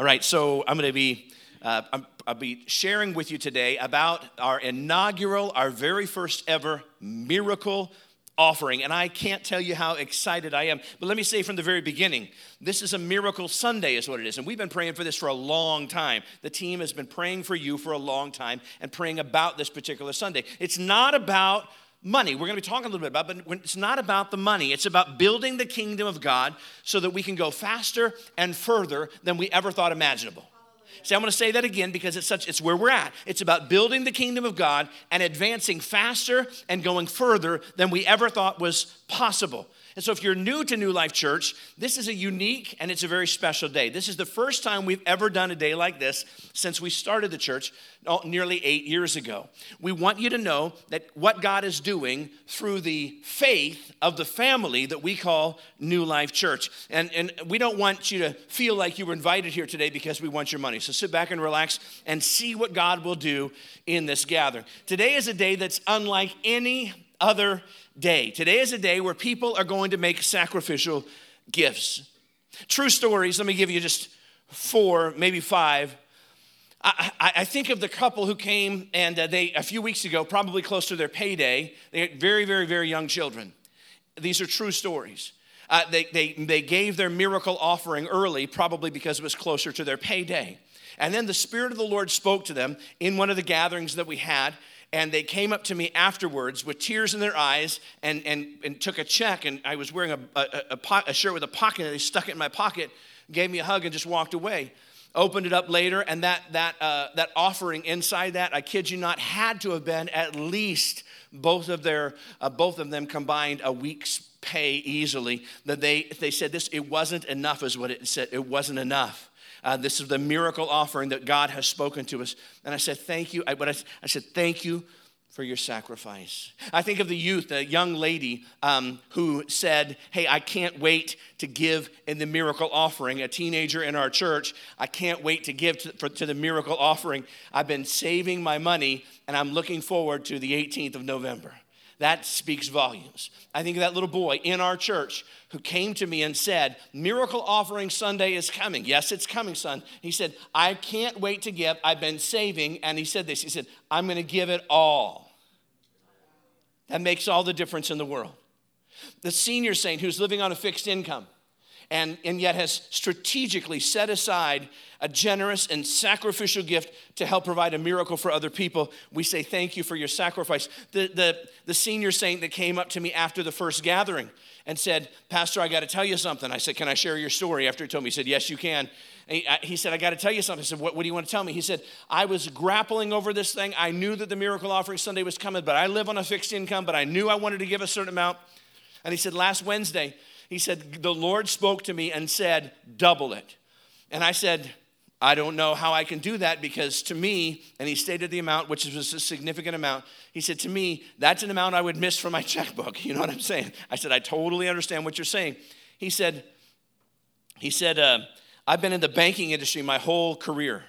All right, so I'm going to be uh, I'll be sharing with you today about our inaugural, our very first ever miracle offering. And I can't tell you how excited I am. But let me say from the very beginning this is a miracle Sunday, is what it is. And we've been praying for this for a long time. The team has been praying for you for a long time and praying about this particular Sunday. It's not about money. We're going to be talking a little bit about, but it's not about the money. It's about building the kingdom of God so that we can go faster and further than we ever thought imaginable. See, I'm going to say that again because it's such it's where we're at. It's about building the kingdom of God and advancing faster and going further than we ever thought was possible. And so, if you're new to New Life Church, this is a unique and it's a very special day. This is the first time we've ever done a day like this since we started the church oh, nearly eight years ago. We want you to know that what God is doing through the faith of the family that we call New Life Church. And, and we don't want you to feel like you were invited here today because we want your money. So, sit back and relax and see what God will do in this gathering. Today is a day that's unlike any other day. Today is a day where people are going to make sacrificial gifts. True stories, let me give you just four, maybe five. I, I, think of the couple who came and uh, they, a few weeks ago, probably close to their payday, they had very, very, very young children. These are true stories. Uh, they, they, they gave their miracle offering early, probably because it was closer to their payday. And then the Spirit of the Lord spoke to them in one of the gatherings that we had and they came up to me afterwards with tears in their eyes and, and, and took a check. And I was wearing a, a, a, a shirt with a pocket, and they stuck it in my pocket, gave me a hug, and just walked away. Opened it up later, and that, that, uh, that offering inside that, I kid you not, had to have been at least both of, their, uh, both of them combined a week's pay easily. That they, they said this, it wasn't enough, is what it said. It wasn't enough. Uh, this is the miracle offering that God has spoken to us. And I said, Thank you. I, but I, I said, Thank you for your sacrifice. I think of the youth, a young lady um, who said, Hey, I can't wait to give in the miracle offering. A teenager in our church, I can't wait to give to, for, to the miracle offering. I've been saving my money and I'm looking forward to the 18th of November. That speaks volumes. I think of that little boy in our church who came to me and said, Miracle Offering Sunday is coming. Yes, it's coming, son. He said, I can't wait to give. I've been saving. And he said this He said, I'm going to give it all. That makes all the difference in the world. The senior saint who's living on a fixed income and, and yet has strategically set aside a generous and sacrificial gift to help provide a miracle for other people. We say thank you for your sacrifice. The, the, the senior saint that came up to me after the first gathering and said, Pastor, I got to tell you something. I said, Can I share your story? After he told me, he said, Yes, you can. He, said, I got to tell you something. I said, what, what do you want to tell me? He said, I was grappling over this thing. I knew that the miracle offering Sunday was coming, but I live on a fixed income, but I knew I wanted to give a certain amount. And he said, Last Wednesday, he said, The Lord spoke to me and said, Double it. And I said, I don't know how I can do that because to me, and he stated the amount, which was a significant amount. He said, To me, that's an amount I would miss from my checkbook. You know what I'm saying? I said, I totally understand what you're saying. He said, he said, uh, I've been in the banking industry my whole career.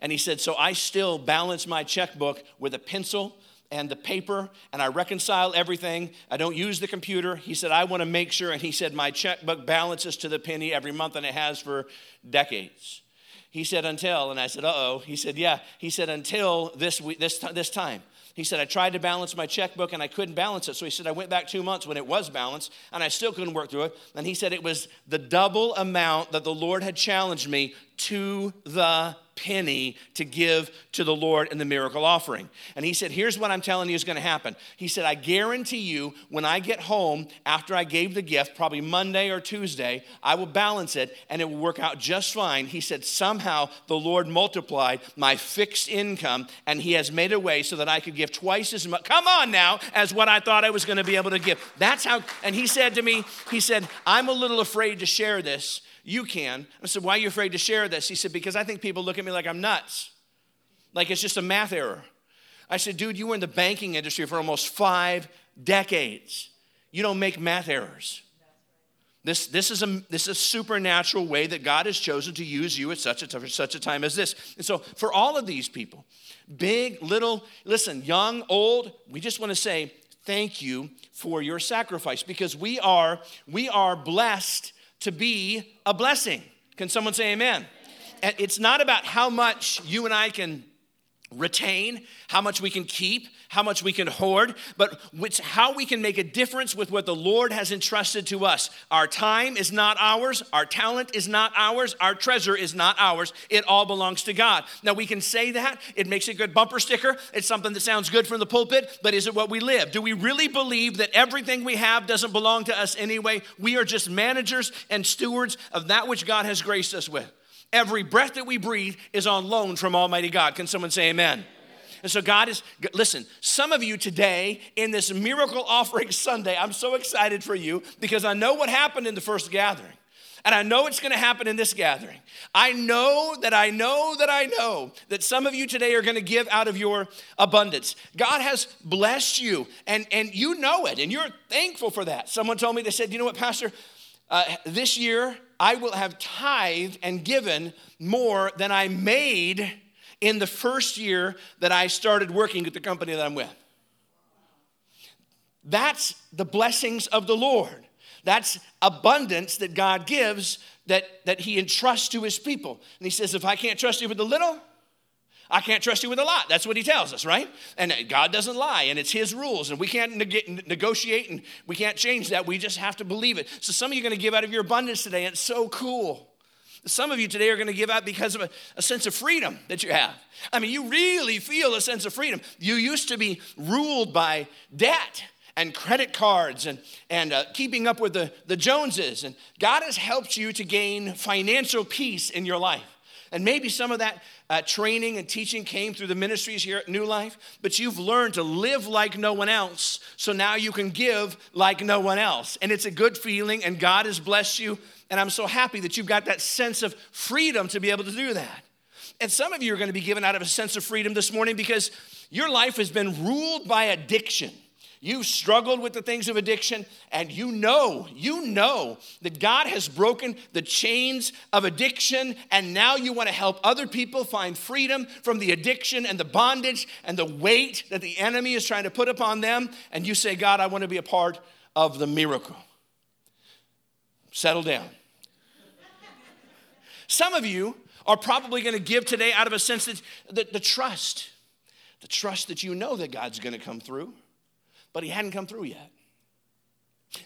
And he said, So I still balance my checkbook with a pencil and the paper and I reconcile everything. I don't use the computer. He said, I want to make sure. And he said, My checkbook balances to the penny every month and it has for decades. He said, Until. And I said, Uh oh. He said, Yeah. He said, Until this, this, this time. He said, I tried to balance my checkbook and I couldn't balance it. So he said, I went back two months when it was balanced and I still couldn't work through it. And he said, it was the double amount that the Lord had challenged me to the penny to give to the Lord in the miracle offering. And he said, Here's what I'm telling you is going to happen. He said, I guarantee you, when I get home after I gave the gift, probably Monday or Tuesday, I will balance it and it will work out just fine. He said, Somehow the Lord multiplied my fixed income and he has made a way so that I could give twice as much, come on now, as what I thought I was going to be able to give. That's how, and he said to me, He said, I'm a little afraid to share this you can. I said, Why are you afraid to share this? He said, Because I think people look at me like I'm nuts, like it's just a math error. I said, Dude, you were in the banking industry for almost five decades. You don't make math errors. This, this, is a, this is a supernatural way that God has chosen to use you at such a, such a time as this. And so, for all of these people, big, little, listen, young, old, we just want to say thank you for your sacrifice because we are, we are blessed to be a blessing. Can someone say amen? And it's not about how much you and I can retain, how much we can keep, how much we can hoard, but which, how we can make a difference with what the Lord has entrusted to us. Our time is not ours, our talent is not ours, our treasure is not ours. It all belongs to God. Now we can say that, it makes a good bumper sticker, it's something that sounds good from the pulpit, but is it what we live? Do we really believe that everything we have doesn't belong to us anyway? We are just managers and stewards of that which God has graced us with. Every breath that we breathe is on loan from Almighty God. Can someone say amen? And so, God is, listen, some of you today in this miracle offering Sunday, I'm so excited for you because I know what happened in the first gathering. And I know it's going to happen in this gathering. I know that I know that I know that some of you today are going to give out of your abundance. God has blessed you, and, and you know it, and you're thankful for that. Someone told me, they said, You know what, Pastor? Uh, this year, I will have tithed and given more than I made in the first year that I started working at the company that I'm with. That's the blessings of the Lord. That's abundance that God gives that, that He entrusts to His people. And He says, If I can't trust you with the little, I can't trust you with a lot. That's what he tells us, right? And God doesn't lie, and it's his rules, and we can't neg- negotiate and we can't change that. We just have to believe it. So some of you are going to give out of your abundance today, and it's so cool. Some of you today are going to give out because of a, a, sense of freedom that you have. I mean, you really feel a sense of freedom. You used to be ruled by debt and credit cards and, and uh, keeping up with the, the Joneses. And God has helped you to gain financial peace in your life. And maybe some of that uh, training and teaching came through the ministries here at New Life, but you've learned to live like no one else. So now you can give like no one else. And it's a good feeling, and God has blessed you. And I'm so happy that you've got that sense of freedom to be able to do that. And some of you are going to be given out of a sense of freedom this morning because your life has been ruled by addiction. You've struggled with the things of addiction, and you know, you know that God has broken the chains of addiction, and now you want to help other people find freedom from the addiction and the bondage and the weight that the enemy is trying to put upon them. And you say, God, I want to be a part of the miracle. Settle down. Some of you are probably going to give today out of a sense that the, the trust, the trust that you know that God's going to come through but he hadn't come through yet.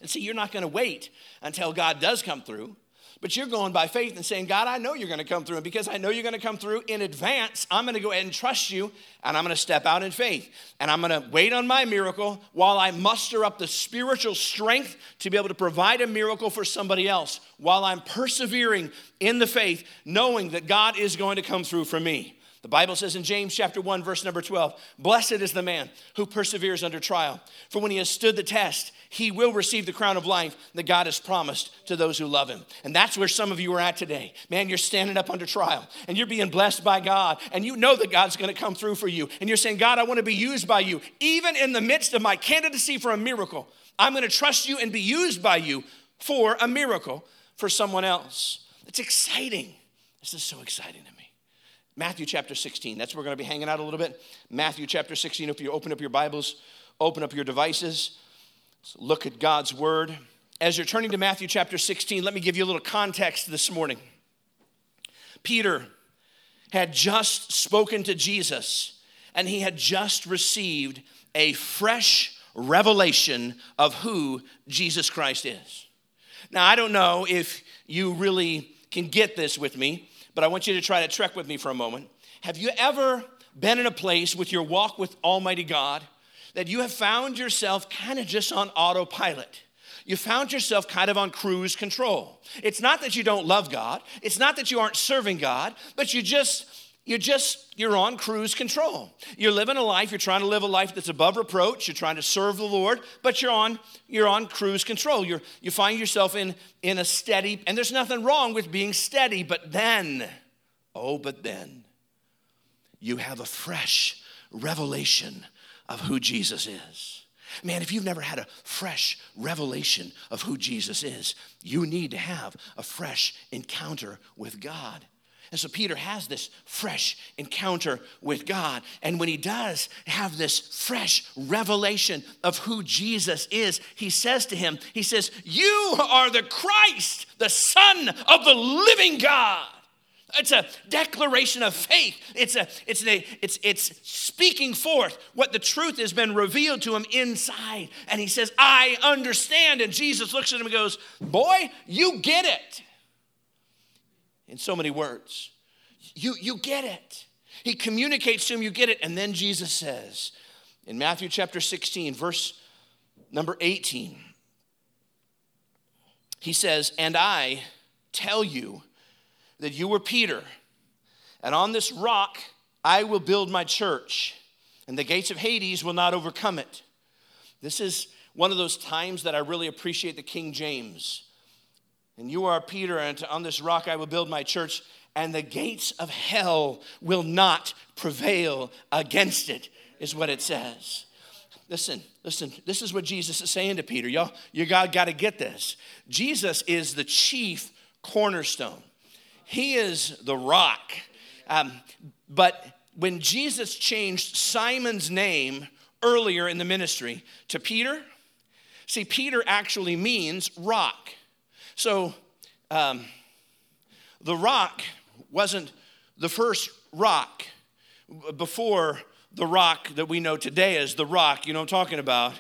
And see, you're not going to wait until God does come through, but you're going by faith and saying, God, I know you're going to come through. And because I know you're going to come through in advance, I'm going to go ahead and trust you, and I'm going to step out in faith. And I'm going to wait on my miracle while I muster up the spiritual strength to be able to provide a miracle for somebody else, while I'm persevering in the faith, knowing that God is going to come through for me. The Bible says in James chapter 1 verse number 12, "Blessed is the man who perseveres under trial, for when he has stood the test, he will receive the crown of life that God has promised to those who love him." And that's where some of you are at today. Man, you're standing up under trial and you're being blessed by God and you know that God's going to come through for you. And you're saying, "God, I want to be used by you even in the midst of my candidacy for a miracle. I'm going to trust you and be used by you for a miracle for someone else." It's exciting. This is so exciting to me. Matthew chapter 16. That's where we're going to be hanging out a little bit. Matthew chapter 16. If you open up your Bibles, open up your devices, look at God's word. As you're turning to Matthew chapter 16, let me give you a little context this morning. Peter had just spoken to Jesus, and he had just received a fresh revelation of who Jesus Christ is. Now, I don't know if you really can get this with me but I want you to try to trek with me for a moment. Have you ever been in a place with your walk with Almighty God that you have found yourself kind of just on autopilot? You found yourself kind of on cruise control. It's not that you don't love God, it's not that you aren't serving God, but you just you're just you're on cruise control. You're living a life you're trying to live a life that's above reproach you're trying to serve the lord but you're on you're on cruise control. You're you find yourself in in a steady and there's nothing wrong with being steady but then oh but then you have a fresh revelation of who jesus is. Man if you've never had a fresh revelation of who jesus is you need to have a fresh encounter with god and so Peter has this fresh encounter with God. And when he does have this fresh revelation of who Jesus is, he says to him, He says, You are the Christ, the Son of the living God. It's a declaration of faith. It's, a, it's, a, it's, it's speaking forth what the truth has been revealed to him inside. And he says, I understand. And Jesus looks at him and goes, Boy, you get it. In so many words, you, you get it. He communicates to him, you get it. And then Jesus says in Matthew chapter 16, verse number 18, he says, And I tell you, that you were Peter, and on this rock I will build my church, and the gates of Hades will not overcome it. This is one of those times that I really appreciate the King James. And you are Peter, and on this rock I will build my church, and the gates of hell will not prevail against it, is what it says. Listen, listen, this is what Jesus is saying to Peter. Y'all, you got, got to get this. Jesus is the chief cornerstone. He is the rock. Um, but when Jesus changed Simon's name earlier in the ministry to Peter, see, Peter actually means rock. So um, the rock wasn't the first rock before the rock that we know today as the rock, you know I'm talking about?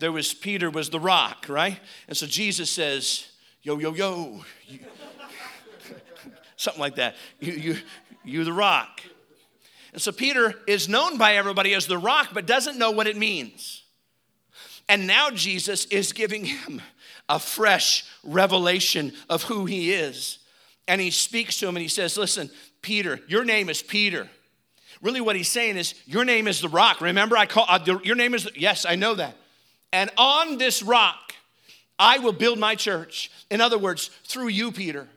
There was Peter was the rock, right? And so Jesus says, yo, yo, yo, something like that. You, you, you the rock. And so Peter is known by everybody as the rock, but doesn't know what it means. And now Jesus is giving him a fresh revelation of who he is. And he speaks to him and he says, Listen, Peter, your name is Peter. Really, what he's saying is, Your name is the rock. Remember, I call uh, your name is, yes, I know that. And on this rock, I will build my church. In other words, through you, Peter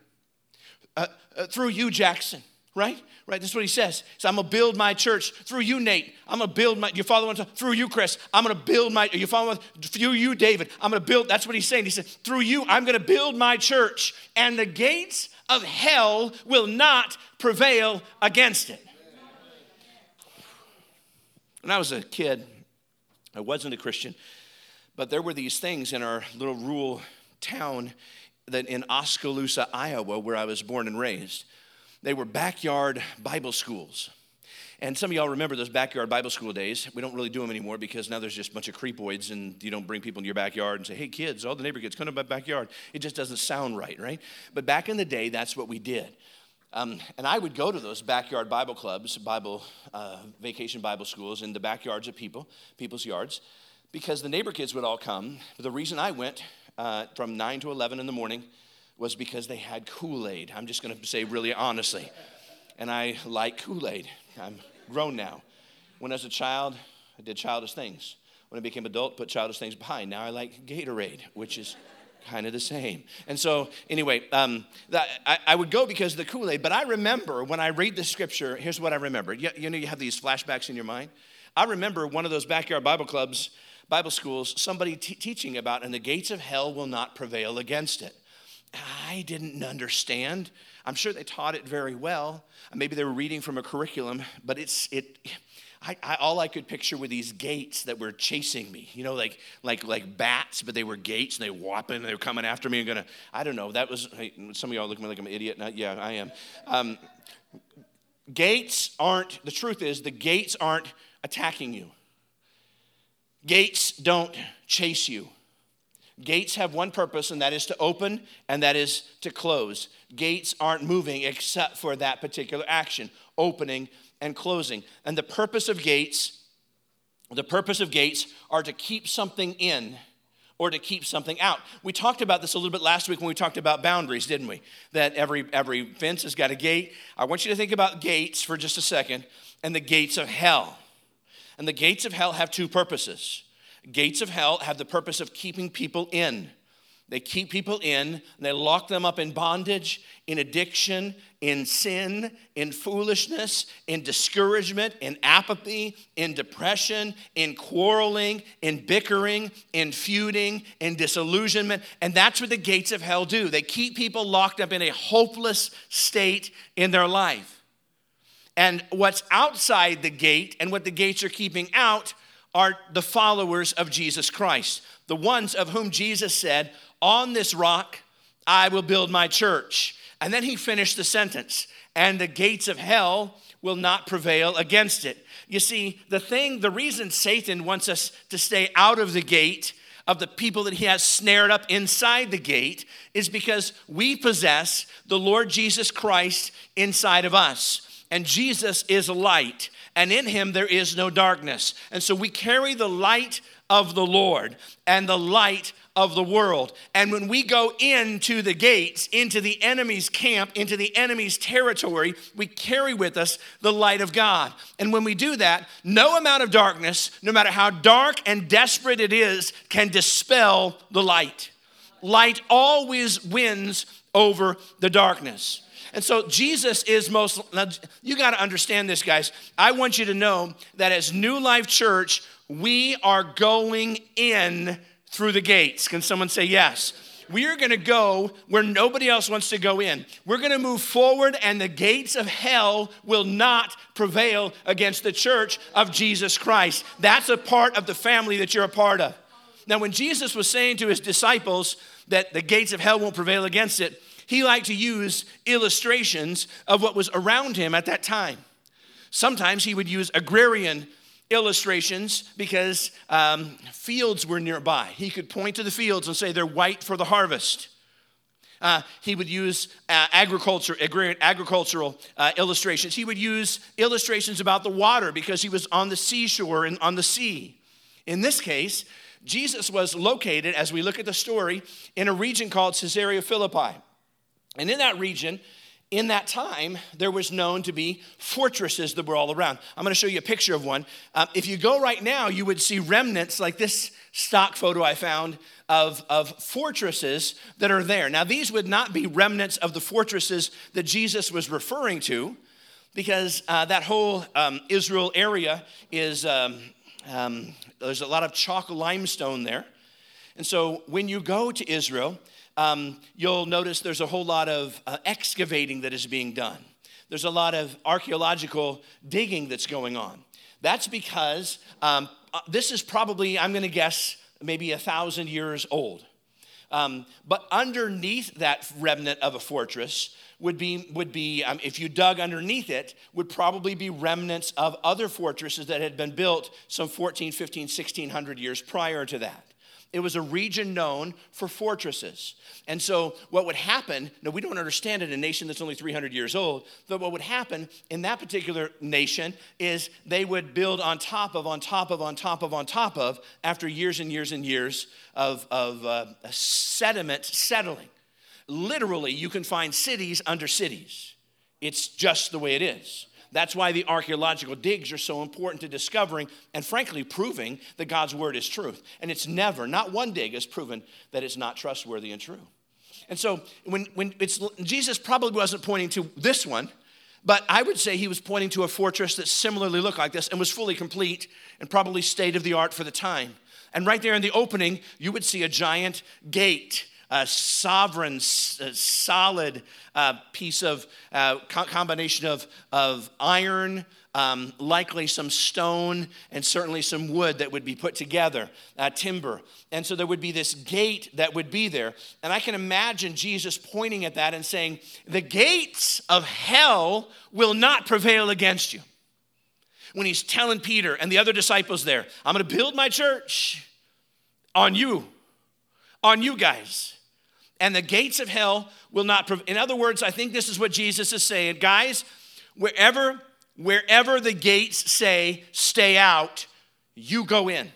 uh, uh, through you, Jackson, right? Right, that's what he says. So I'm gonna build my church through you, Nate. I'm gonna build my, you follow through you, Chris. I'm gonna build my, you follow through you, David. I'm gonna build, that's what he's saying. He said, through you, I'm gonna build my church, and the gates of hell will not prevail against it. When I was a kid, I wasn't a Christian, but there were these things in our little rural town that in Oskaloosa, Iowa, where I was born and raised, they were backyard Bible schools. And some of y'all remember those backyard Bible school days. We don't really do them anymore because now there's just a bunch of creepoids and you don't bring people into your backyard and say, hey, kids, all the neighbor kids, come to my backyard. It just doesn't sound right, right? But back in the day, that's what we did. Um, and I would go to those backyard Bible clubs, Bible uh, vacation Bible schools in the backyards of people, people's yards, because the neighbor kids would all come. The reason I went uh, from 9 to 11 in the morning was because they had Kool Aid. I'm just going to say really honestly. And I like Kool Aid. I'm grown now. When I was a child, I did childish things. When I became adult, put childish things behind. Now I like Gatorade, which is kind of the same. And so, anyway, um, that, I, I, would go because of the Kool Aid, but I remember when I read the scripture, here's what I remember. You, you know, you have these flashbacks in your mind. I remember one of those backyard Bible clubs Bible schools, somebody t- teaching about, and the gates of hell will not prevail against it. I didn't understand. I'm sure they taught it very well. Maybe they were reading from a curriculum, but it's it. I, I, all I could picture were these gates that were chasing me, you know, like like like bats, but they were gates and they whopping and they were coming after me and gonna. I don't know. That was hey, some of y'all look at me like I'm an idiot. Now, yeah, I am. Um, gates aren't. The truth is, the gates aren't attacking you. Gates don't chase you. Gates have one purpose, and that is to open and that is to close. Gates aren't moving except for that particular action, opening and closing. And the purpose of gates, the purpose of gates are to keep something in or to keep something out. We talked about this a little bit last week when we talked about boundaries, didn't we? That every every fence has got a gate. I want you to think about gates for just a second and the gates of hell. And the gates of hell have two purposes. Gates of hell have the purpose of keeping people in. They keep people in, they lock them up in bondage, in addiction, in sin, in foolishness, in discouragement, in apathy, in depression, in quarreling, in bickering, in feuding, in disillusionment. And that's what the gates of hell do. They keep people locked up in a hopeless state in their life. And what's outside the gate and what the gates are keeping out are the followers of Jesus Christ, the ones of whom Jesus said, On this rock I will build my church. And then he finished the sentence, and the gates of hell will not prevail against it. You see, the thing, the reason Satan wants us to stay out of the gate of the people that he has snared up inside the gate is because we possess the Lord Jesus Christ inside of us. And Jesus is light, and in him there is no darkness. And so we carry the light of the Lord and the light of the world. And when we go into the gates, into the enemy's camp, into the enemy's territory, we carry with us the light of God. And when we do that, no amount of darkness, no matter how dark and desperate it is, can dispel the light. Light always wins over the darkness. And so Jesus is most, you got to understand this, guys. I want you to know that as New Life Church, we are going in through the gates. Can someone say yes? We are going to go where nobody else wants to go in. We're going to move forward, and the gates of hell will not prevail against the church of Jesus Christ. That's a part of the family that you're a part of. Now, when Jesus was saying to his disciples that the gates of hell won't prevail against it, he liked to use illustrations of what was around him at that time. Sometimes he would use agrarian illustrations because um, fields were nearby. He could point to the fields and say they're white for the harvest. Uh, he would use uh, agriculture, agrarian, agricultural uh, illustrations. He would use illustrations about the water because he was on the seashore and on the sea. In this case, Jesus was located, as we look at the story, in a region called Caesarea Philippi. And in that region, in that time, there was known to be fortresses that were all around. I'm going to show you a picture of one. Um, if you go right now, you would see remnants like this stock photo I found of, of fortresses that are there. Now, these would not be remnants of the fortresses that Jesus was referring to, because uh, that whole um, Israel area is, um, um there's a lot of chalk limestone there. And so when you go to Israel, um, you'll notice there's a whole lot of uh, excavating that is being done. There's a lot of archaeological digging that's going on. That's because um, uh, this is probably, I'm going to guess, maybe a thousand years old. Um, but underneath that remnant of a fortress would be, would be um, if you dug underneath it, would probably be remnants of other fortresses that had been built some 14, 15, 1600 years prior to that. It was a region known for fortresses. And so, what would happen, now we don't understand it in a nation that's only 300 years old, but what would happen in that particular nation is they would build on top of, on top of, on top of, on top of, after years and years and years of, of uh, sediment settling. Literally, you can find cities under cities. It's just the way it is. That's why the archaeological digs are so important to discovering and, frankly, proving that God's word is truth. And it's never, not one dig has proven that it's not trustworthy and true. And so, when, when it's, Jesus probably wasn't pointing to this one, but I would say he was pointing to a fortress that similarly looked like this and was fully complete and probably state of the art for the time. And right there in the opening, you would see a giant gate a sovereign, solid uh, piece of uh, co- combination of, of iron, um, likely some stone, and certainly some wood that would be put together, uh, timber. And so there would be this gate that would be there. And I can imagine Jesus pointing at that and saying, The gates of hell will not prevail against you. When he's telling Peter and the other disciples there, I'm gonna build my church on you, on you guys and the gates of hell will not prevail. In other words, I think this is what Jesus is saying. Guys, wherever, wherever the gates say stay out, you go in.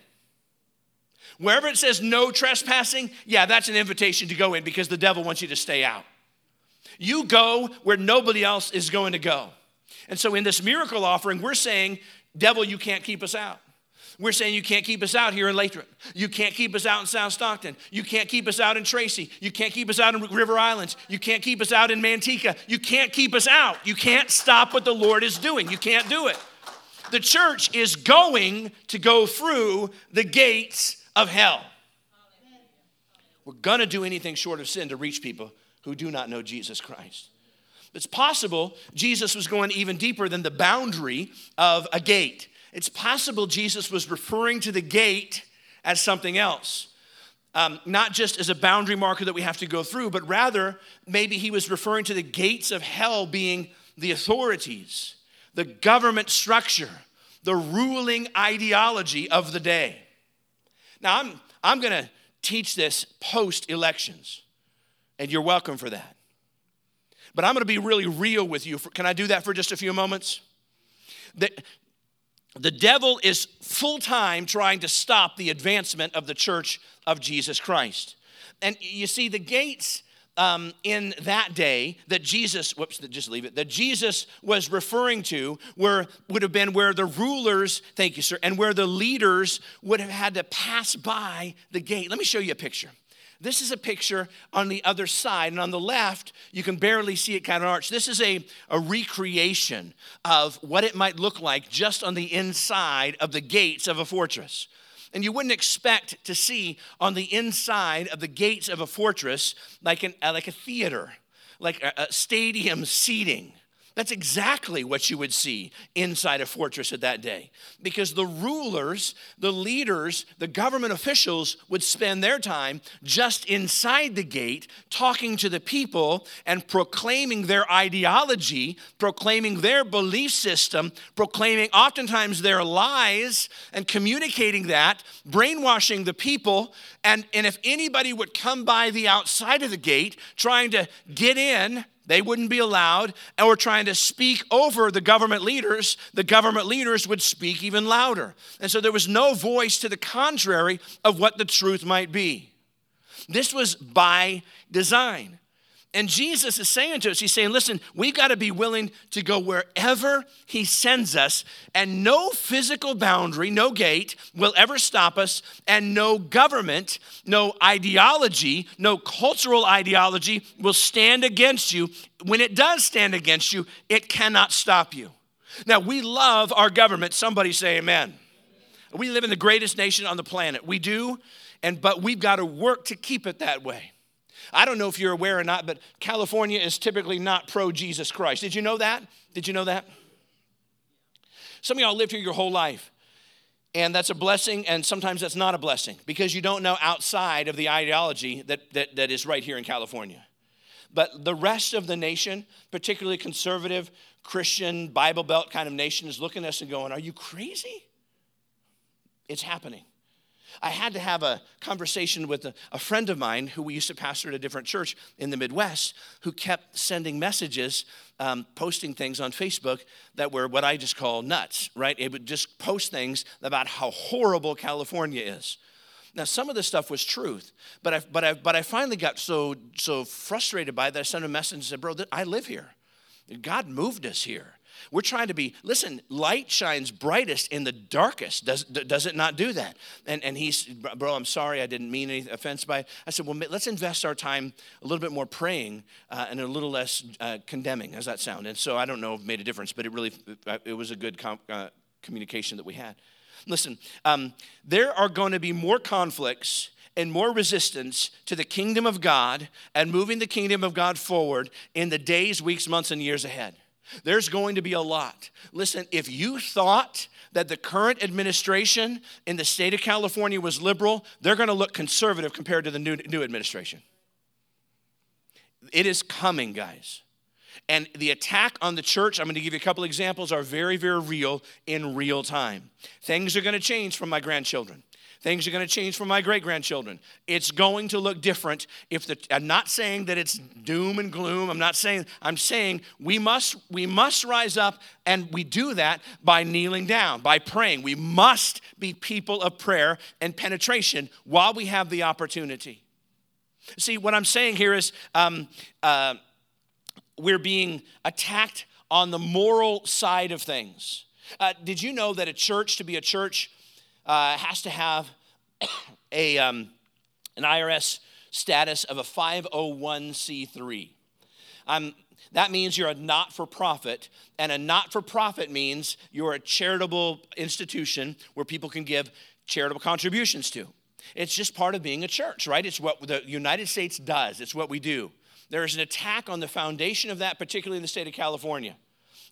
Wherever it says no trespassing, yeah, that's an invitation to go in because the devil wants you to stay out. You go where nobody else is going to go. And so in this miracle offering, we're saying, devil, you can't keep us out. We're saying you can't keep us out here in Lathrop. You can't keep us out in South Stockton. You can't keep us out in Tracy. You can't keep us out in River Islands. You can't keep us out in Manteca. You can't keep us out. You can't stop what the Lord is doing. You can't do it. The church is going to go through the gates of hell. We're going to do anything short of sin to reach people who do not know Jesus Christ. It's possible Jesus was going even deeper than the boundary of a gate. It's possible Jesus was referring to the gate as something else. um, not just as a boundary marker that we have to go through, but rather maybe he was referring to the gates of hell being the authorities, the government structure, the ruling ideology of the day. Now, I'm, I'm going to teach this post elections, and you're welcome for that. But I'm going to be really real with you. Can I do that for just a few moments? The, the devil is full time trying to stop the advancement of the church of Jesus Christ. And you see, the gates um, in that day that Jesus, whoops, just leave it, that Jesus was referring to were, would have been where the rulers, thank you, sir, and where the leaders would have had to pass by the gate. Let me show you a picture. This is a picture on the other side, and on the left, you can barely see it kind of arch. This is a, a recreation of what it might look like just on the inside of the gates of a fortress. And you wouldn't expect to see on the inside of the gates of a fortress like, an, like a theater, like a, a stadium seating. That's exactly what you would see inside a fortress at that day. Because the rulers, the leaders, the government officials would spend their time just inside the gate talking to the people and proclaiming their ideology, proclaiming their belief system, proclaiming oftentimes their lies and communicating that, brainwashing the people. And, and if anybody would come by the outside of the gate trying to get in, they wouldn't be allowed, and were trying to speak over the government leaders. The government leaders would speak even louder. And so there was no voice to the contrary of what the truth might be. This was by design. And Jesus is saying to us, He's saying, listen, we've got to be willing to go wherever He sends us, and no physical boundary, no gate will ever stop us, and no government, no ideology, no cultural ideology will stand against you. When it does stand against you, it cannot stop you. Now, we love our government. Somebody say amen. We live in the greatest nation on the planet. We do, and but we've got to work to keep it that way. I don't know if you're aware or not, but California is typically not pro Jesus Christ. Did you know that? Did you know that? Some of y'all lived here your whole life. And that's a blessing, and sometimes that's not a blessing because you don't know outside of the ideology that, that, that is right here in California. But the rest of the nation, particularly conservative, Christian, Bible Belt kind of nation, is looking at us and going, Are you crazy? It's happening. I had to have a conversation with a, a, friend of mine who we used to pastor at a different church in the Midwest who kept sending messages, um, posting things on Facebook that were what I just call nuts, right? It would just post things about how horrible California is. Now, some of the stuff was truth, but I, but I, but I finally got so, so frustrated by that. I sent a message and said, Bro, I live here. God moved us here. We're trying to be, listen, light shines brightest in the darkest. Does, does it not do that? And, and he's, bro, I'm sorry, I didn't mean any offense by it. I said, well, let's invest our time a little bit more praying uh, and a little less uh, condemning. How's that sound? And so I don't know if it made a difference, but it really, uh, it was a good com- uh, communication that we had. Listen, um, there are going to be more conflicts and more resistance to the kingdom of God and moving the kingdom of God forward in the days, weeks, months, and years ahead. There's going to be a lot. Listen, if you thought that the current administration in the state of California was liberal, they're going to look conservative compared to the new, new administration. It is coming, guys. And the attack on the church, I'm going to give you a couple examples, are very, very real in real time. Things are going to change from my grandchildren. Things are going to change for my great grandchildren. It's going to look different. If the, I'm not saying that it's doom and gloom. I'm not saying. I'm saying we must we must rise up, and we do that by kneeling down, by praying. We must be people of prayer and penetration while we have the opportunity. See, what I'm saying here is um, uh, we're being attacked on the moral side of things. Uh, did you know that a church, to be a church, uh, has to have a, um, an IRS status of a 501c3. Um, that means you're a not for profit, and a not for profit means you're a charitable institution where people can give charitable contributions to. It's just part of being a church, right? It's what the United States does, it's what we do. There is an attack on the foundation of that, particularly in the state of California.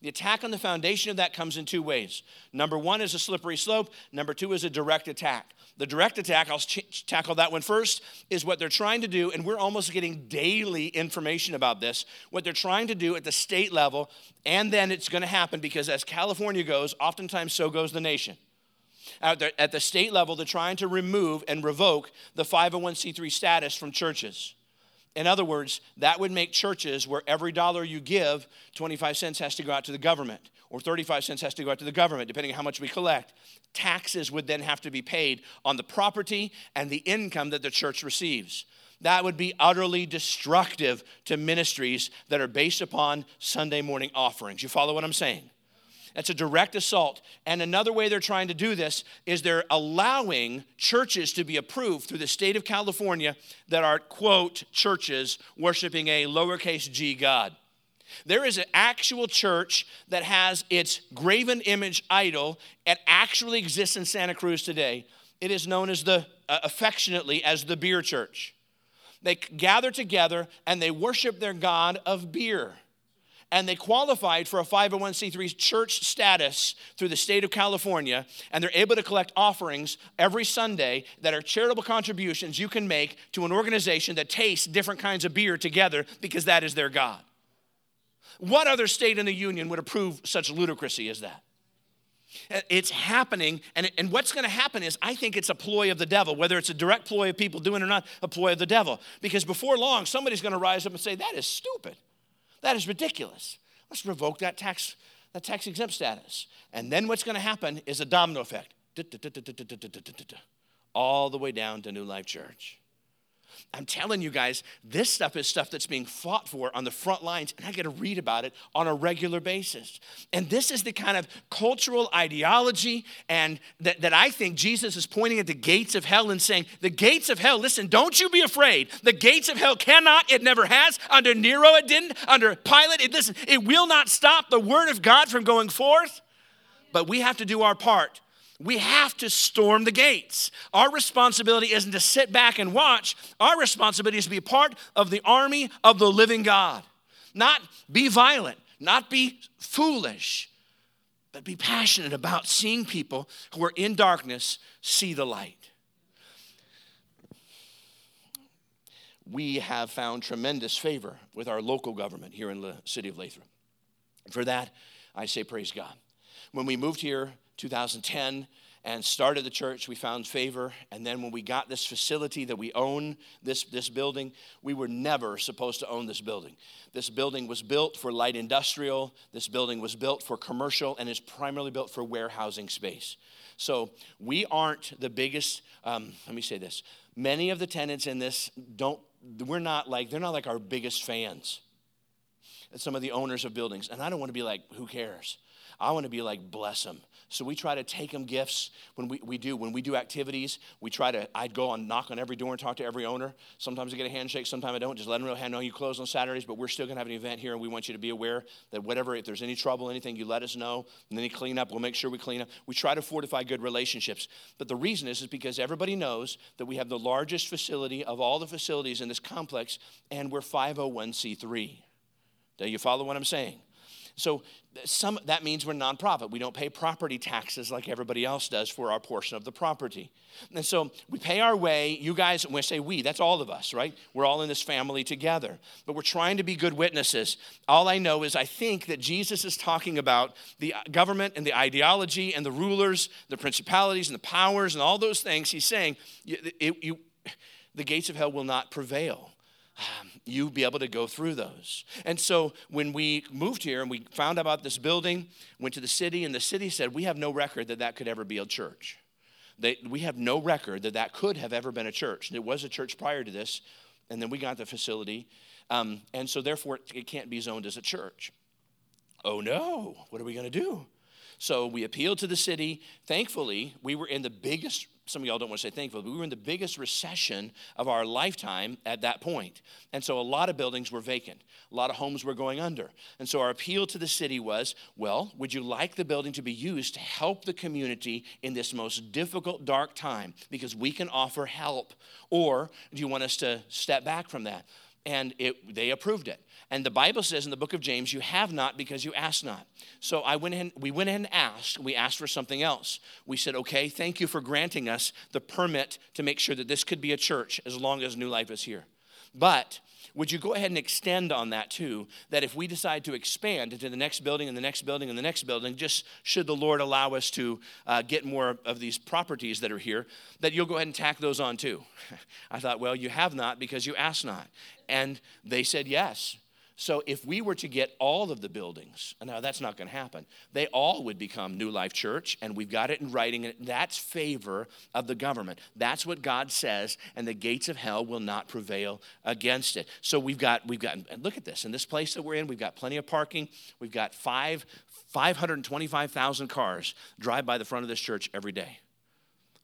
The attack on the foundation of that comes in two ways. Number one is a slippery slope, number two is a direct attack. The direct attack, I'll ch- tackle that one first, is what they're trying to do, and we're almost getting daily information about this. What they're trying to do at the state level, and then it's going to happen because as California goes, oftentimes so goes the nation. At the, at the state level, they're trying to remove and revoke the 501c3 status from churches. In other words, that would make churches where every dollar you give, 25 cents has to go out to the government, or 35 cents has to go out to the government, depending on how much we collect. Taxes would then have to be paid on the property and the income that the church receives. That would be utterly destructive to ministries that are based upon Sunday morning offerings. You follow what I'm saying? That's a direct assault. And another way they're trying to do this is they're allowing churches to be approved through the state of California that are, quote, churches worshiping a lowercase g God. There is an actual church that has its graven image idol and actually exists in Santa Cruz today. It is known as the, uh, affectionately, as the beer church. They gather together and they worship their God of beer and they qualified for a 501c3 church status through the state of California, and they're able to collect offerings every Sunday that are charitable contributions you can make to an organization that tastes different kinds of beer together because that is their God. What other state in the union would approve such ludicrousy as that? Uh, it's happening, and, and what's going to happen is I think it's a ploy of the devil, whether it's a direct ploy of people doing it or not, a ploy of the devil. Because before long, somebody's going to rise up and say, That is stupid. That is ridiculous. Let's revoke that tax, that tax exempt status. And then what's going to happen is a domino effect. All the way down to New Life Church. I'm telling you guys, this stuff is stuff that's being fought for on the front lines, and I get to read about it on a regular basis. And this is the kind of cultural ideology and that, that I think Jesus is pointing at the gates of hell and saying, The gates of hell, listen, don't you be afraid. The gates of hell cannot, it never has. Under Nero, it didn't. Under Pilate, it listen, it will not stop the word of God from going forth. But we have to do our part we have to storm the gates. Our responsibility isn't to sit back and watch. Our responsibility is to be part of the army of the living God. Not be violent, not be foolish, but be passionate about seeing people who are in darkness see the light. We have found tremendous favor with our local government here in the city of Lathrop. For that, I say praise God. When we moved here 2010 and started the church. We found favor. And then when we got this facility that we own, this, this building, we were never supposed to own this building. This building was built for light industrial, this building was built for commercial, and is primarily built for warehousing space. So we aren't the biggest, um, let me say this. Many of the tenants in this don't, we're not like, they're not like our biggest fans. Some of the owners of buildings. And I don't want to be like, who cares? I want to be like, bless them. So we try to take them gifts when we, we do. When we do activities, we try to, I'd go and knock on every door and talk to every owner. Sometimes I get a handshake, sometimes I don't. Just let them know, hey, I know you close on Saturdays, but we're still going to have an event here, and we want you to be aware that whatever, if there's any trouble, anything, you let us know. And then you clean up, we'll make sure we clean up. We try to fortify good relationships. But the reason is, is because everybody knows that we have the largest facility of all the facilities in this complex, and we're 501c3. Do you follow what I'm saying? So some, that means we're nonprofit. We don't pay property taxes like everybody else does for our portion of the property. And so we pay our way. You guys, when I say we, that's all of us, right? We're all in this family together. But we're trying to be good witnesses. All I know is I think that Jesus is talking about the uh, government and the ideology and the rulers, the principalities and the powers and all those things. He's saying it, it, you, the gates of hell will not prevail you be able to go through those. And so when we moved here and we found out about this building, went to the city, and the city said, We have no record that that could ever be a church. They, we have no record that that could have ever been a church. It was a church prior to this, and then we got the facility. Um, and so therefore, it can't be zoned as a church. Oh no, what are we going to do? So we appealed to the city. Thankfully, we were in the biggest some of y'all don't want to say thankful, but we were in the biggest recession of our lifetime at that point. And so a lot of buildings were vacant. A lot of homes were going under. And so our appeal to the city was well, would you like the building to be used to help the community in this most difficult, dark time? Because we can offer help. Or do you want us to step back from that? And it, they approved it. And the Bible says in the book of James, you have not because you ask not. So I went in, we went in and asked. We asked for something else. We said, okay, thank you for granting us the permit to make sure that this could be a church as long as New Life is here. But would you go ahead and extend on that too? That if we decide to expand into the next building and the next building and the next building, just should the Lord allow us to uh, get more of these properties that are here, that you'll go ahead and tack those on too. I thought, well, you have not because you asked not. And they said yes. So if we were to get all of the buildings, now that's not going to happen, they all would become New Life Church, and we've got it in writing. And that's favor of the government. That's what God says, and the gates of hell will not prevail against it. So we've got, we've got, and look at this. In this place that we're in, we've got plenty of parking. We've got five, 525,000 cars drive by the front of this church every day.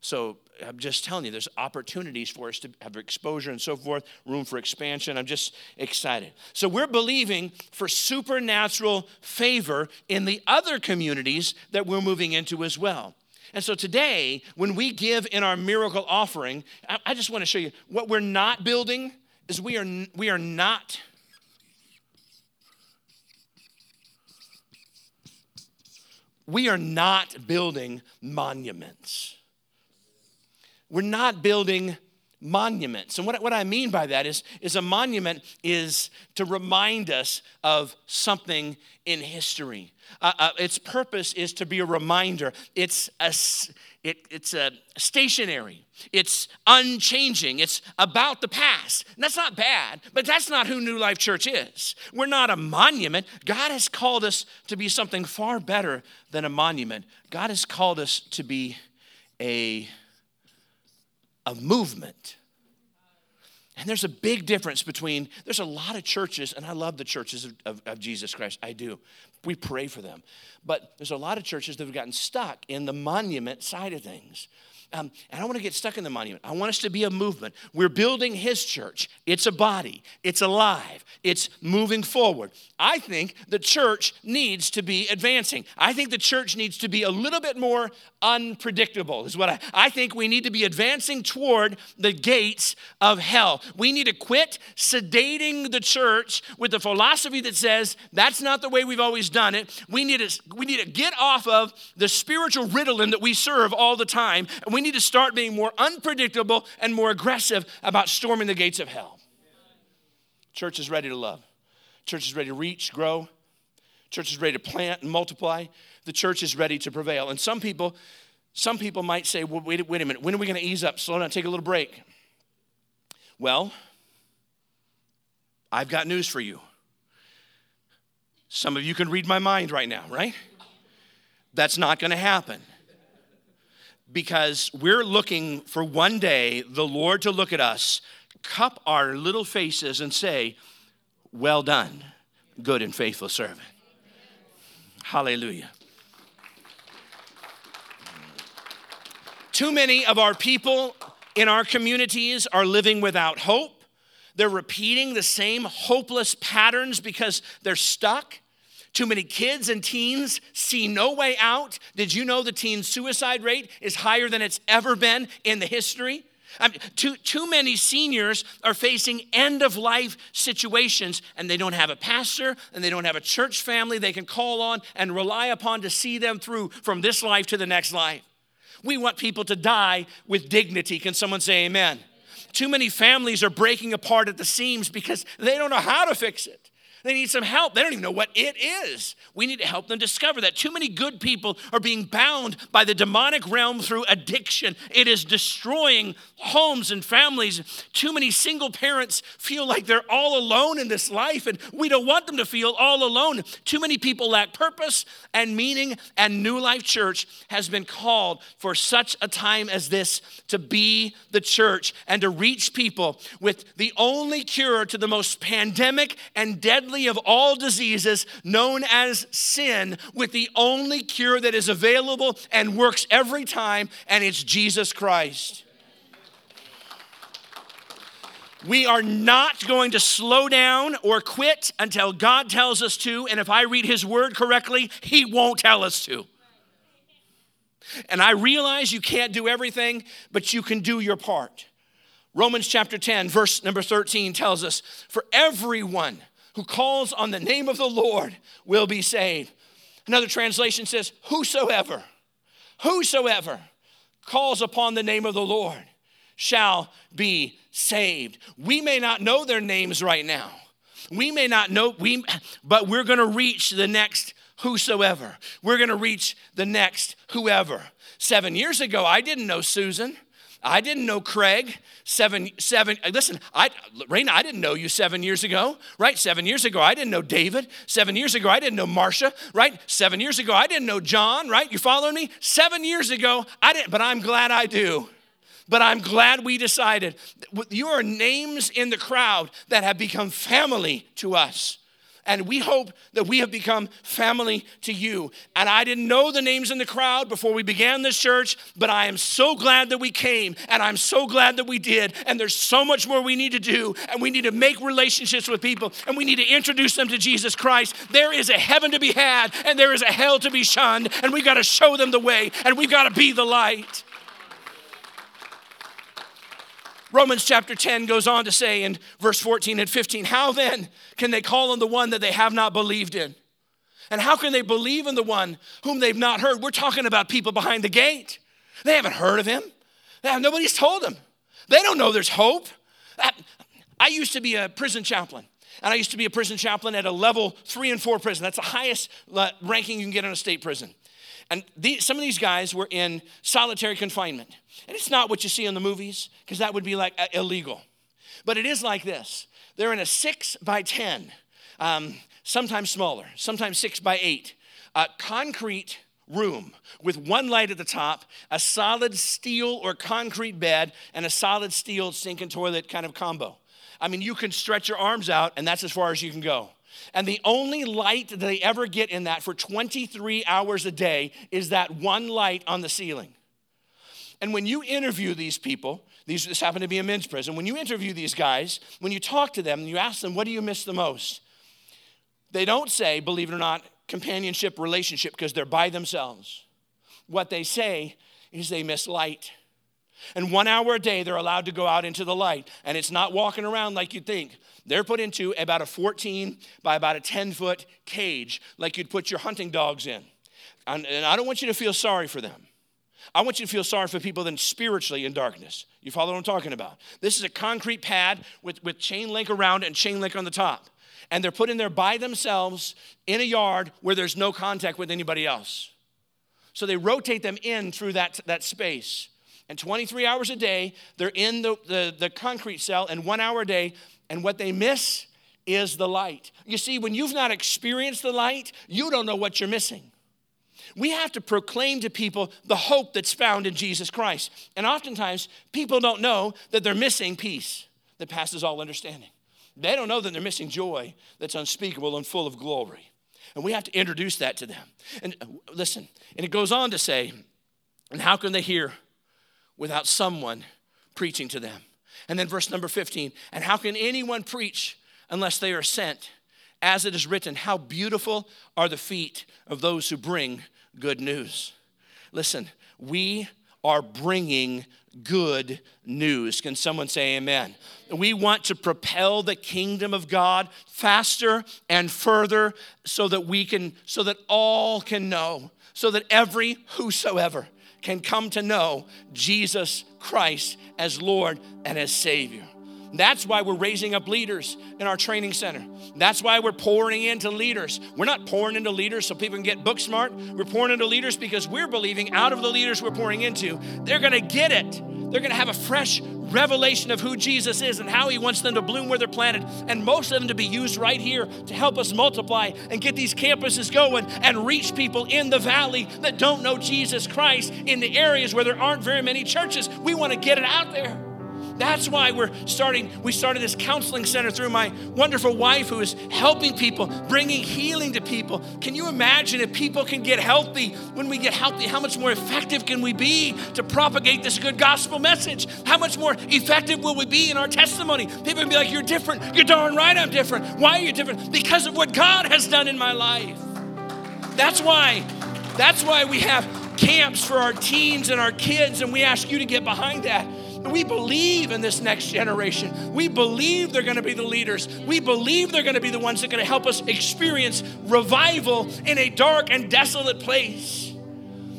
So I'm just telling you, there's opportunities for us to have exposure and so forth, room for expansion. I'm just excited. So we're believing for supernatural favor in the other communities that we're moving into as well. And so today, when we give in our miracle offering, I just want to show you what we're not building is we are, we are not. We are not building monuments. We're not building monuments. And what, what I mean by that is, is a monument is to remind us of something in history. Uh, uh, its purpose is to be a reminder. It's a, it, it's a stationary. It's unchanging. It's about the past. And that's not bad, but that's not who New Life Church is. We're not a monument. God has called us to be something far better than a monument. God has called us to be a of movement. And there's a big difference between, there's a lot of churches, and I love the churches of, of, of, Jesus Christ, I do. We pray for them. But there's a lot of churches that have gotten stuck in the monument side of things. Um, and I don't want to get stuck in the monument. I want us to be a movement. We're building His church. It's a body, it's alive, it's moving forward. I think the church needs to be advancing. I think the church needs to be a little bit more unpredictable, is what I, I think we need to be advancing toward the gates of hell. We need to quit sedating the church with the philosophy that says that's not the way we've always done it. We need to, we need to get off of the spiritual Ritalin that we serve all the time, we need to start being more unpredictable and more aggressive about storming the gates of hell. Church is ready to love. Church is ready to reach, grow. Church is ready to plant and multiply. The church is ready to prevail. And some people, some people might say, well, wait, wait a minute, when are we going to ease up, slow down, take a little break? Well, I've got news for you. Some of you can read my mind right now, right? That's not going to happen because we're looking for one day the Lord to look at us, cup our little faces, and say, Well done, good and faithful servant. Hallelujah. Too many of our people in our communities are living without hope. They're repeating the same hopeless patterns because they're stuck. Too many kids and teens see no way out. Did you know the teen suicide rate is higher than it's ever been in the history? I mean, too, too many seniors are facing end of life situations and they don't have a pastor and they don't have a church family they can call on and rely upon to see them through from this life to the next life. We want people to die with dignity. Can someone say amen? Too many families are breaking apart at the seams because they don't know how to fix it. They need some help. They don't even know what it is. We need to help them discover that. Too many good people are being bound by the demonic realm through addiction. It is destroying homes and families. Too many single parents feel like they're all alone in this life, and we don't want them to feel all alone. Too many people lack purpose and meaning, and New Life Church has been called for such a time as this to be the church and to reach people with the only cure to the most pandemic and deadly deadly of all diseases, known as sin, with the only cure that is available and works every time, and it's Jesus Christ. We are not going to slow down or quit until God tells us to. And if I read His word correctly, He won't tell us to. And I realize you can't do everything, but you can do your part. Romans chapter 10, verse number 13 tells us, For everyone who calls on the name of the Lord will be saved. Another translation says, Whosoever, whosoever calls upon the name of the Lord shall be saved. We may not know their names right now. We may not know, we, but we're gonna reach the next whosoever. We're gonna reach the next whoever. Seven years ago, I didn't know Susan. I didn't know Craig seven, seven, listen, I, Raina, I didn't know you seven years ago, right? Seven years ago, I didn't know David. Seven years ago, I didn't know Marcia, right? Seven years ago, I didn't know John, right? You following me? Seven years ago, I didn't, but I'm glad I do. But I'm glad we decided. You are names in the crowd that have become family to us. And we hope that we have become family to you. And I didn't know the names in the crowd before we began this church, but I am so glad that we came and I'm so glad that we did. And there's so much more we need to do. And we need to make relationships with people and we need to introduce them to Jesus Christ. There is a heaven to be had and there is a hell to be shunned. And we've got to show them the way and we've got to be the light. Romans chapter 10 goes on to say in verse 14 and 15, How then can they call on the one that they have not believed in? And how can they believe in the one whom they've not heard? We're talking about people behind the gate. They haven't heard of him, have, nobody's told them. They don't know there's hope. I used to be a prison chaplain. And I used to be a prison chaplain at a level three and four prison. That's the highest uh, ranking you can get in a state prison. And some of these guys were in solitary confinement. And it's not what you see in the movies, because that would be like uh, illegal. But it is like this they're in a six by 10, um, sometimes smaller, sometimes six by eight, concrete room with one light at the top, a solid steel or concrete bed, and a solid steel sink and toilet kind of combo. I mean, you can stretch your arms out, and that's as far as you can go. And the only light that they ever get in that for 23 hours a day is that one light on the ceiling. And when you interview these people, these, this happened to be a men's prison, when you interview these guys, when you talk to them, you ask them, what do you miss the most? They don't say, believe it or not, companionship, relationship, because they're by themselves. What they say is they miss light. And one hour a day, they're allowed to go out into the light. And it's not walking around like you'd think. They're put into about a 14 by about a 10 foot cage, like you'd put your hunting dogs in. And, I don't want you to feel sorry for them. I want you to feel sorry for people then spiritually in darkness. You follow what I'm talking about? This is a concrete pad with, with chain link around and chain link on the top. And they're put in there by themselves in a yard where there's no contact with anybody else. So they rotate them in through that, that space. And 23 hours a day, they're in the, the, the concrete cell, and one hour a day, and what they miss is the light. You see, when you've not experienced the light, you don't know what you're missing. We have to proclaim to people the hope that's found in Jesus Christ. And oftentimes, people don't know that they're missing peace that passes all understanding. They don't know that they're missing joy that's unspeakable and full of glory. And we have to introduce that to them. And uh, listen, and it goes on to say, and how can they hear without someone preaching to them? And then verse number 15, and how can anyone preach unless they are sent? As it is written, how beautiful are the feet of those who bring good news. Listen, we are bringing good news. Can someone say amen? We want to propel the kingdom of God faster and further so that we can, so that all can know, so that every whosoever can come to know Jesus Christ as Lord and as Savior. That's why we're raising up leaders in our training center. That's why we're pouring into leaders. We're not pouring into leaders so people can get book smart. We're pouring into leaders because we're believing out of the leaders we're pouring into, they're going to get it. They're going to have a fresh revelation of who Jesus is and how he wants them to bloom where they're planted. And most of them to be used right here to help us multiply and get these campuses going and reach people in the valley that don't know Jesus Christ in the areas where there aren't very many churches. We want to get it out there. That's why we're starting, we started this counseling center through my wonderful wife who is helping people, bringing healing to people. Can you imagine if people can get healthy? When we get healthy, how much more effective can we be to propagate this good gospel message? How much more effective will we be in our testimony? People will be like, You're different. You're darn right I'm different. Why are you different? Because of what God has done in my life. That's why, that's why we have camps for our teens and our kids, and we ask you to get behind that We believe in this next generation. We believe they're going to be the leaders. We believe they're going to be the ones that are going to help us experience revival in a dark and desolate place.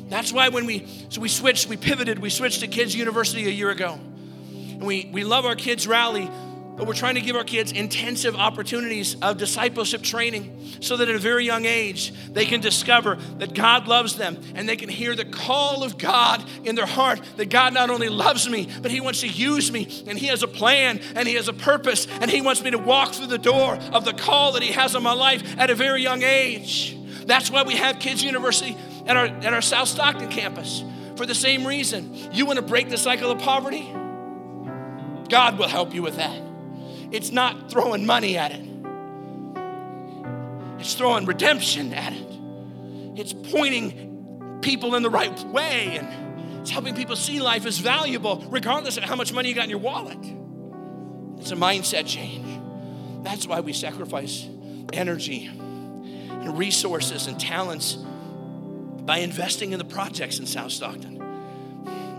That's why when we so we switched, we pivoted, we switched to Kids University a year ago. And we, we love our kids rally but we're trying to give our kids intensive opportunities of discipleship training so that at a very young age they can discover that God loves them and they can hear the call of God in their heart that God not only loves me, but He wants to use me and He has a plan and He has a purpose and He wants me to walk through the door of the call that He has on my life at a very young age. That's why we have Kids University at our, at our South Stockton campus for the same reason. You want to break the cycle of poverty? God will help you with that. It's not throwing money at it, it's throwing redemption at it. It's pointing people in the right way and it's helping people see life as valuable, regardless of how much money you got in your wallet. It's a mindset change. That's why we sacrifice energy and resources and talents by investing in the projects in South Stockton.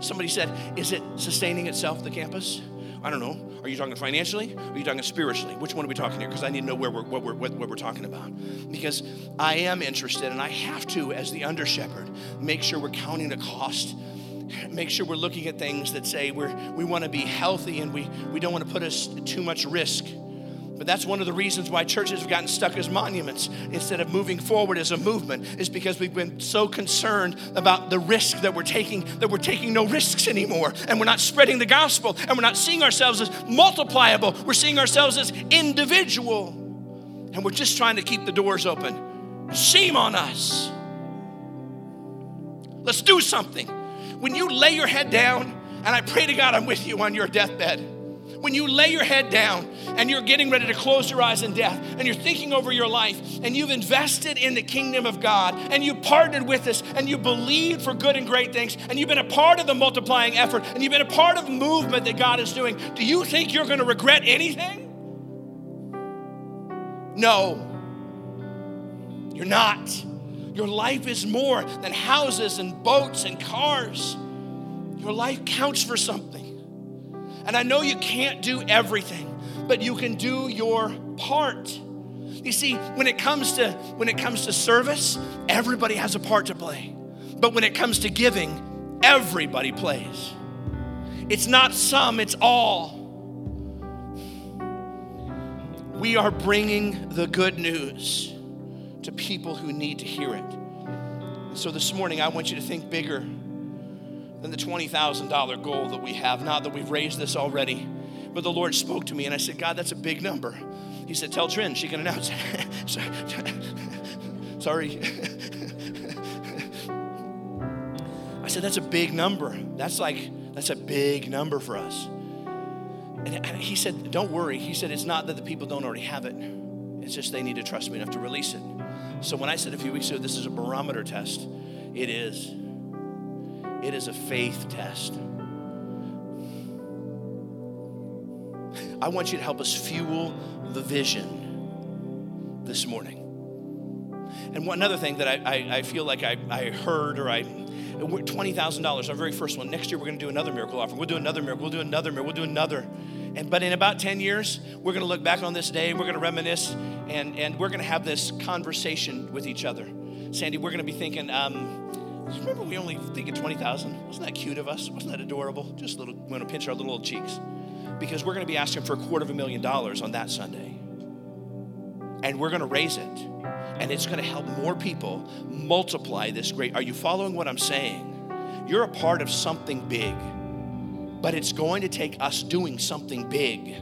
Somebody said, Is it sustaining itself, the campus? I don't know. Are you talking financially? Are you talking spiritually? Which one are we talking here? Because I need to know where we're, what, we're, what, what we're talking about. Because I am interested, and I have to, as the under shepherd, make sure we're counting the cost. Make sure we're looking at things that say we're, we want to be healthy and we, we don't want to put us too much risk. But that's one of the reasons why churches have gotten stuck as monuments instead of moving forward as a movement, is because we've been so concerned about the risk that we're taking, that we're taking no risks anymore. And we're not spreading the gospel, and we're not seeing ourselves as multipliable. We're seeing ourselves as individual. And we're just trying to keep the doors open. Shame on us. Let's do something. When you lay your head down, and I pray to God I'm with you on your deathbed when you lay your head down and you're getting ready to close your eyes in death and you're thinking over your life and you've invested in the kingdom of God and you partnered with us and you believed for good and great things and you've been a part of the multiplying effort and you've been a part of the movement that God is doing, do you think you're going to regret anything? No, you're not. Your life is more than houses and boats and cars. Your life counts for something. And I know you can't do everything, but you can do your part. You see, when it comes to when it comes to service, everybody has a part to play. But when it comes to giving, everybody plays. It's not some, it's all. We are bringing the good news to people who need to hear it. So this morning, I want you to think bigger than the $20,000 goal that we have. Not that we've raised this already, but the Lord spoke to me and I said, God, that's a big number. He said, Tell Trin, she can announce. Sorry. I said, That's a big number. That's like, that's a big number for us. And he said, Don't worry. He said, It's not that the people don't already have it, it's just they need to trust me enough to release it. So when I said a few weeks ago, this is a barometer test, it is. It is a faith test. I want you to help us fuel the vision this morning. And one other thing that I, I, I feel like I, I heard or I, $20,000, our very first one. Next year, we're going to do another miracle offering. We'll do another miracle. We'll do another miracle. We'll do another. And, but in about 10 years, we're going to look back on this day. We're going to reminisce and, and we're going to have this conversation with each other. Sandy, we're going to be thinking, um, Remember, we only think of 20,000? Wasn't that cute of us? Wasn't that adorable? Just a little, we want to pinch our little cheeks. Because we're going to be asking for a quarter of a million dollars on that Sunday. And we're going to raise it. And it's going to help more people multiply this great. Are you following what I'm saying? You're a part of something big. But it's going to take us doing something big.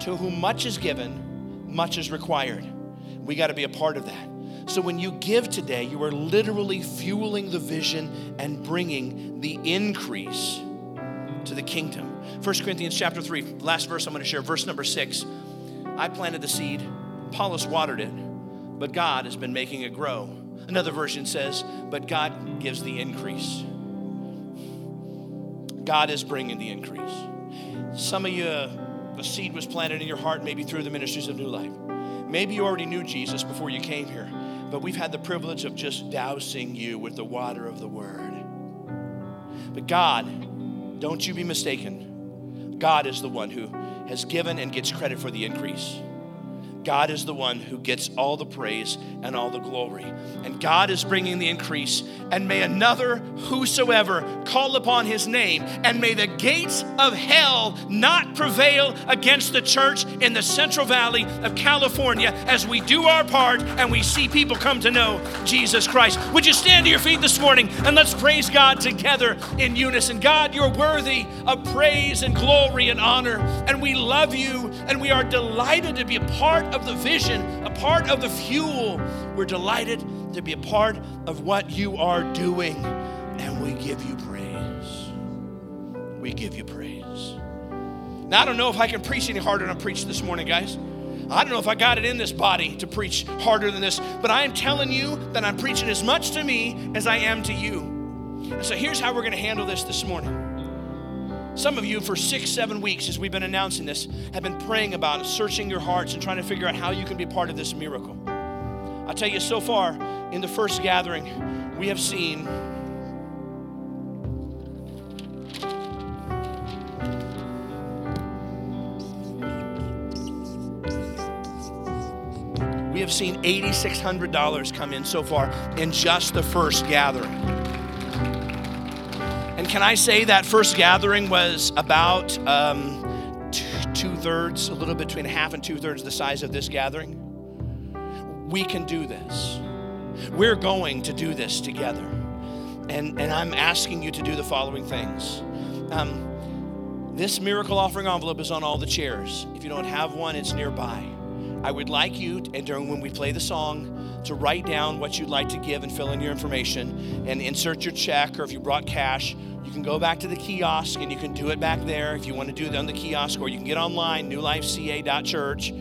To whom much is given, much is required. We got to be a part of that. So when you give today, you are literally fueling the vision and bringing the increase to the kingdom. 1 Corinthians chapter 3, last verse I'm going to share, verse number 6. I planted the seed, Apollos watered it, but God has been making it grow. Another version says, but God gives the increase. God is bringing the increase. Some of you, a seed was planted in your heart, maybe through the ministries of New Life. Maybe you already knew Jesus before you came here but we've had the privilege of just dousing you with the water of the Word. But God don't you be mistaken. God is the one who has given and gets credit for the increase. God is the one who gets all the praise and all the glory. And God is bringing the increase. And may another whosoever call upon his name, and may the gates of hell not prevail against the church in the Central Valley of California as we do our part and we see people come to know Jesus Christ. Would you stand to your feet this morning and let's praise God together in unison? God, you're worthy of praise and glory and honor. And we love you and we are delighted to be a part of the vision, a part of the fuel. We're delighted to be a part of what you are doing, and we give you praise. We give you praise. Now, I don't know if I can preach any harder than I preached this morning, guys. I don't know if I got it in this body to preach harder than this, but I am telling you that I'm preaching as much to me as I am to you. And so here's how we're going to handle this this morning. Some of you, for six, seven weeks, as we've been announcing this, have been praying about it, searching your hearts, and trying to figure out how you can be part of this miracle. I tell you, so far in the first gathering, we have seen we have seen $8,600 come in so far in just the first gathering. Can I say that first gathering was about um, two thirds, a little between half and two thirds the size of this gathering? We can do this. We're going to do this together. And, and I'm asking you to do the following things. Um, this miracle offering envelope is on all the chairs. If you don't have one, it's nearby. I would like you, and during when we play the song, to write down what you'd like to give and fill in your information and insert your check, or if you brought cash, you can go back to the kiosk and you can do it back there if you want to do it on the kiosk, or you can get online, newlifeca.church,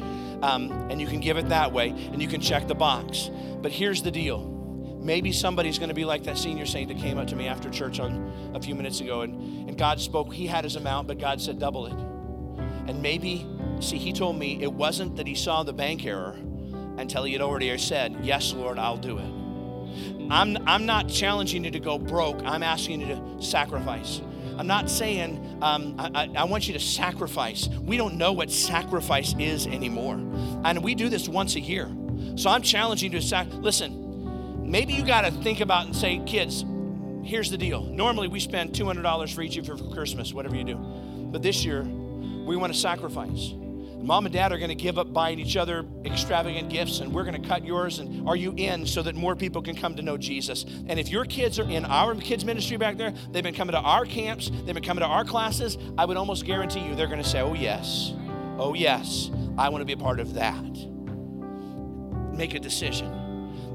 um, and you can give it that way and you can check the box. But here's the deal maybe somebody's going to be like that senior saint that came up to me after church on a few minutes ago and, and god spoke he had his amount but god said double it and maybe see he told me it wasn't that he saw the bank error until he had already said yes lord i'll do it I'm, I'm not challenging you to go broke. I'm asking you to sacrifice. I'm not saying um, I, I, want you to sacrifice. We don't know what sacrifice is anymore. And we do this once a year. So I'm challenging you to sac- listen, maybe you got to think about and say, kids, here's the deal. Normally we spend $200 for each of you for Christmas, whatever you do. But this year, we want to sacrifice. Mom and dad are going to give up buying each other extravagant gifts, and we're going to cut yours. And are you in so that more people can come to know Jesus? And if your kids are in our kids' ministry back there, they've been coming to our camps, they've been coming to our classes, I would almost guarantee you they're going to say, Oh, yes, oh, yes, I want to be a part of that. Make a decision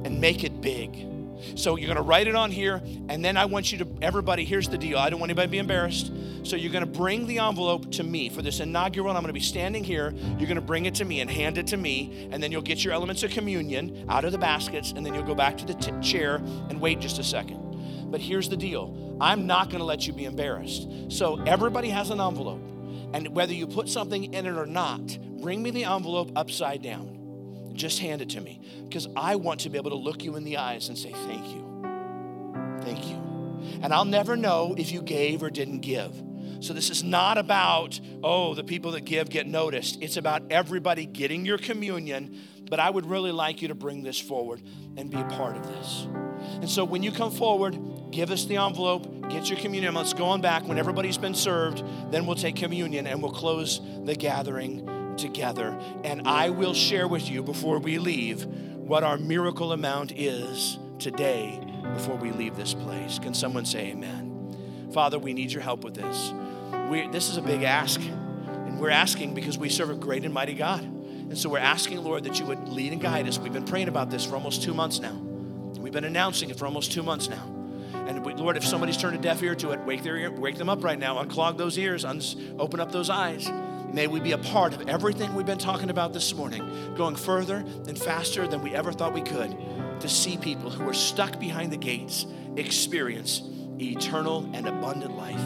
and make it big. So you're going to write it on here, and then I want you to, everybody, here's the deal. I don't want anybody to be embarrassed. So you're going to bring the envelope to me for this inaugural. I'm going to be standing here. You're going to bring it to me and hand it to me, and then you'll get your elements of communion out of the baskets, and then you'll go back to the t- chair and wait just a second. But here's the deal I'm not going to let you be embarrassed. So everybody has an envelope, and whether you put something in it or not, bring me the envelope upside down. Just hand it to me because I want to be able to look you in the eyes and say, Thank you. Thank you. And I'll never know if you gave or didn't give. So this is not about, oh, the people that give get noticed. It's about everybody getting your communion. But I would really like you to bring this forward and be a part of this. And so when you come forward, give us the envelope, get your communion. Let's go on back. When everybody's been served, then we'll take communion and we'll close the gathering together. And I will share with you before we leave what our miracle amount is today before we leave this place. Can someone say amen? Father, we need your help with this. We, this is a big ask. And we're asking because we serve a great and mighty God. And so we're asking, Lord, that you would lead and guide us. We've been praying about this for almost two months now. We've been announcing it for almost two months now. And we, Lord, if somebody's turned a deaf ear to it, wake, their ear, wake them up right now. Unclog those ears, uns, open up those eyes. May we be a part of everything we've been talking about this morning, going further and faster than we ever thought we could to see people who are stuck behind the gates experience eternal and abundant life.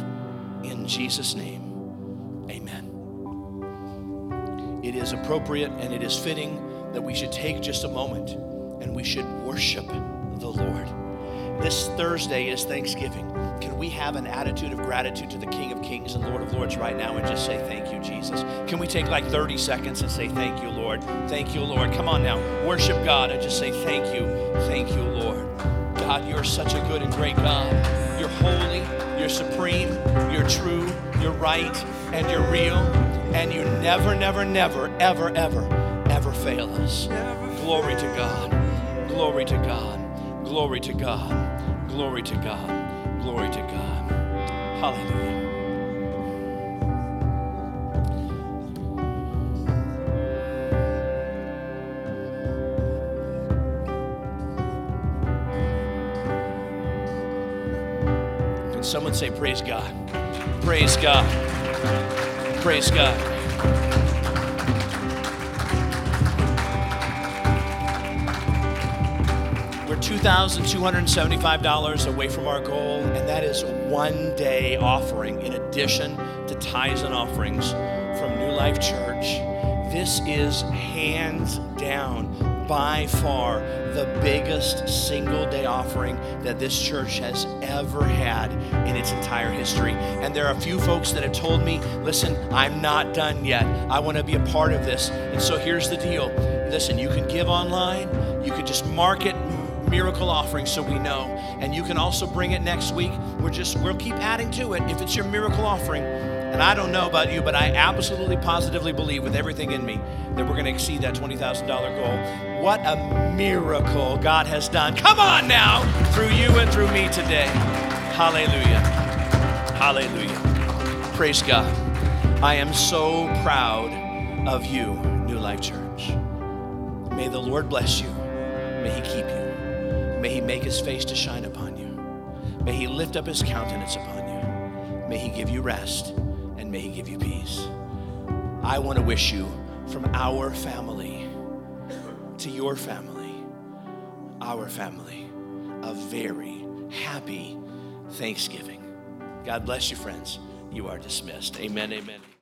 In Jesus' name, amen. It is appropriate and it is fitting that we should take just a moment and we should worship the Lord. This Thursday is Thanksgiving. Can we have an attitude of gratitude to the King of Kings and Lord of Lords right now and just say, Thank you, Jesus? Can we take like 30 seconds and say, Thank you, Lord? Thank you, Lord. Come on now, worship God and just say, Thank you, thank you, Lord. God, you're such a good and great God. You're holy, you're supreme, you're true, you're right, and you're real. And you never, never, never, ever, ever, ever fail us. Glory to God. Glory to God. Glory to God. Glory to God. Glory to God. Hallelujah. Can someone say, Praise God? Praise God. Praise God. We're $2,275 away from our goal, and that is one day offering in addition to tithes and offerings from New Life Church. This is hands down, by far, the biggest single day offering that this church has ever had in its entire history. And there are a few folks that have told me, listen, I'm not done yet. I want to be a part of this. And so here's the deal listen, you can give online, you can just mark it miracle offering so we know. And you can also bring it next week. We're just we'll keep adding to it if it's your miracle offering. And i don't know about you but i absolutely positively believe with everything in me that we're going to exceed that $20000 goal. What a miracle god has done. Come on now through you and through me today. Hallelujah. Hallelujah. Praise god. I am so proud of you new life church. May the lord bless you. May he keep you May he make his face to shine upon you. May he lift up his countenance upon you. May he give you rest and may he give you peace. I want to wish you from our family to your family, our family, a very happy Thanksgiving. God bless you, friends. You are dismissed. Amen. Amen.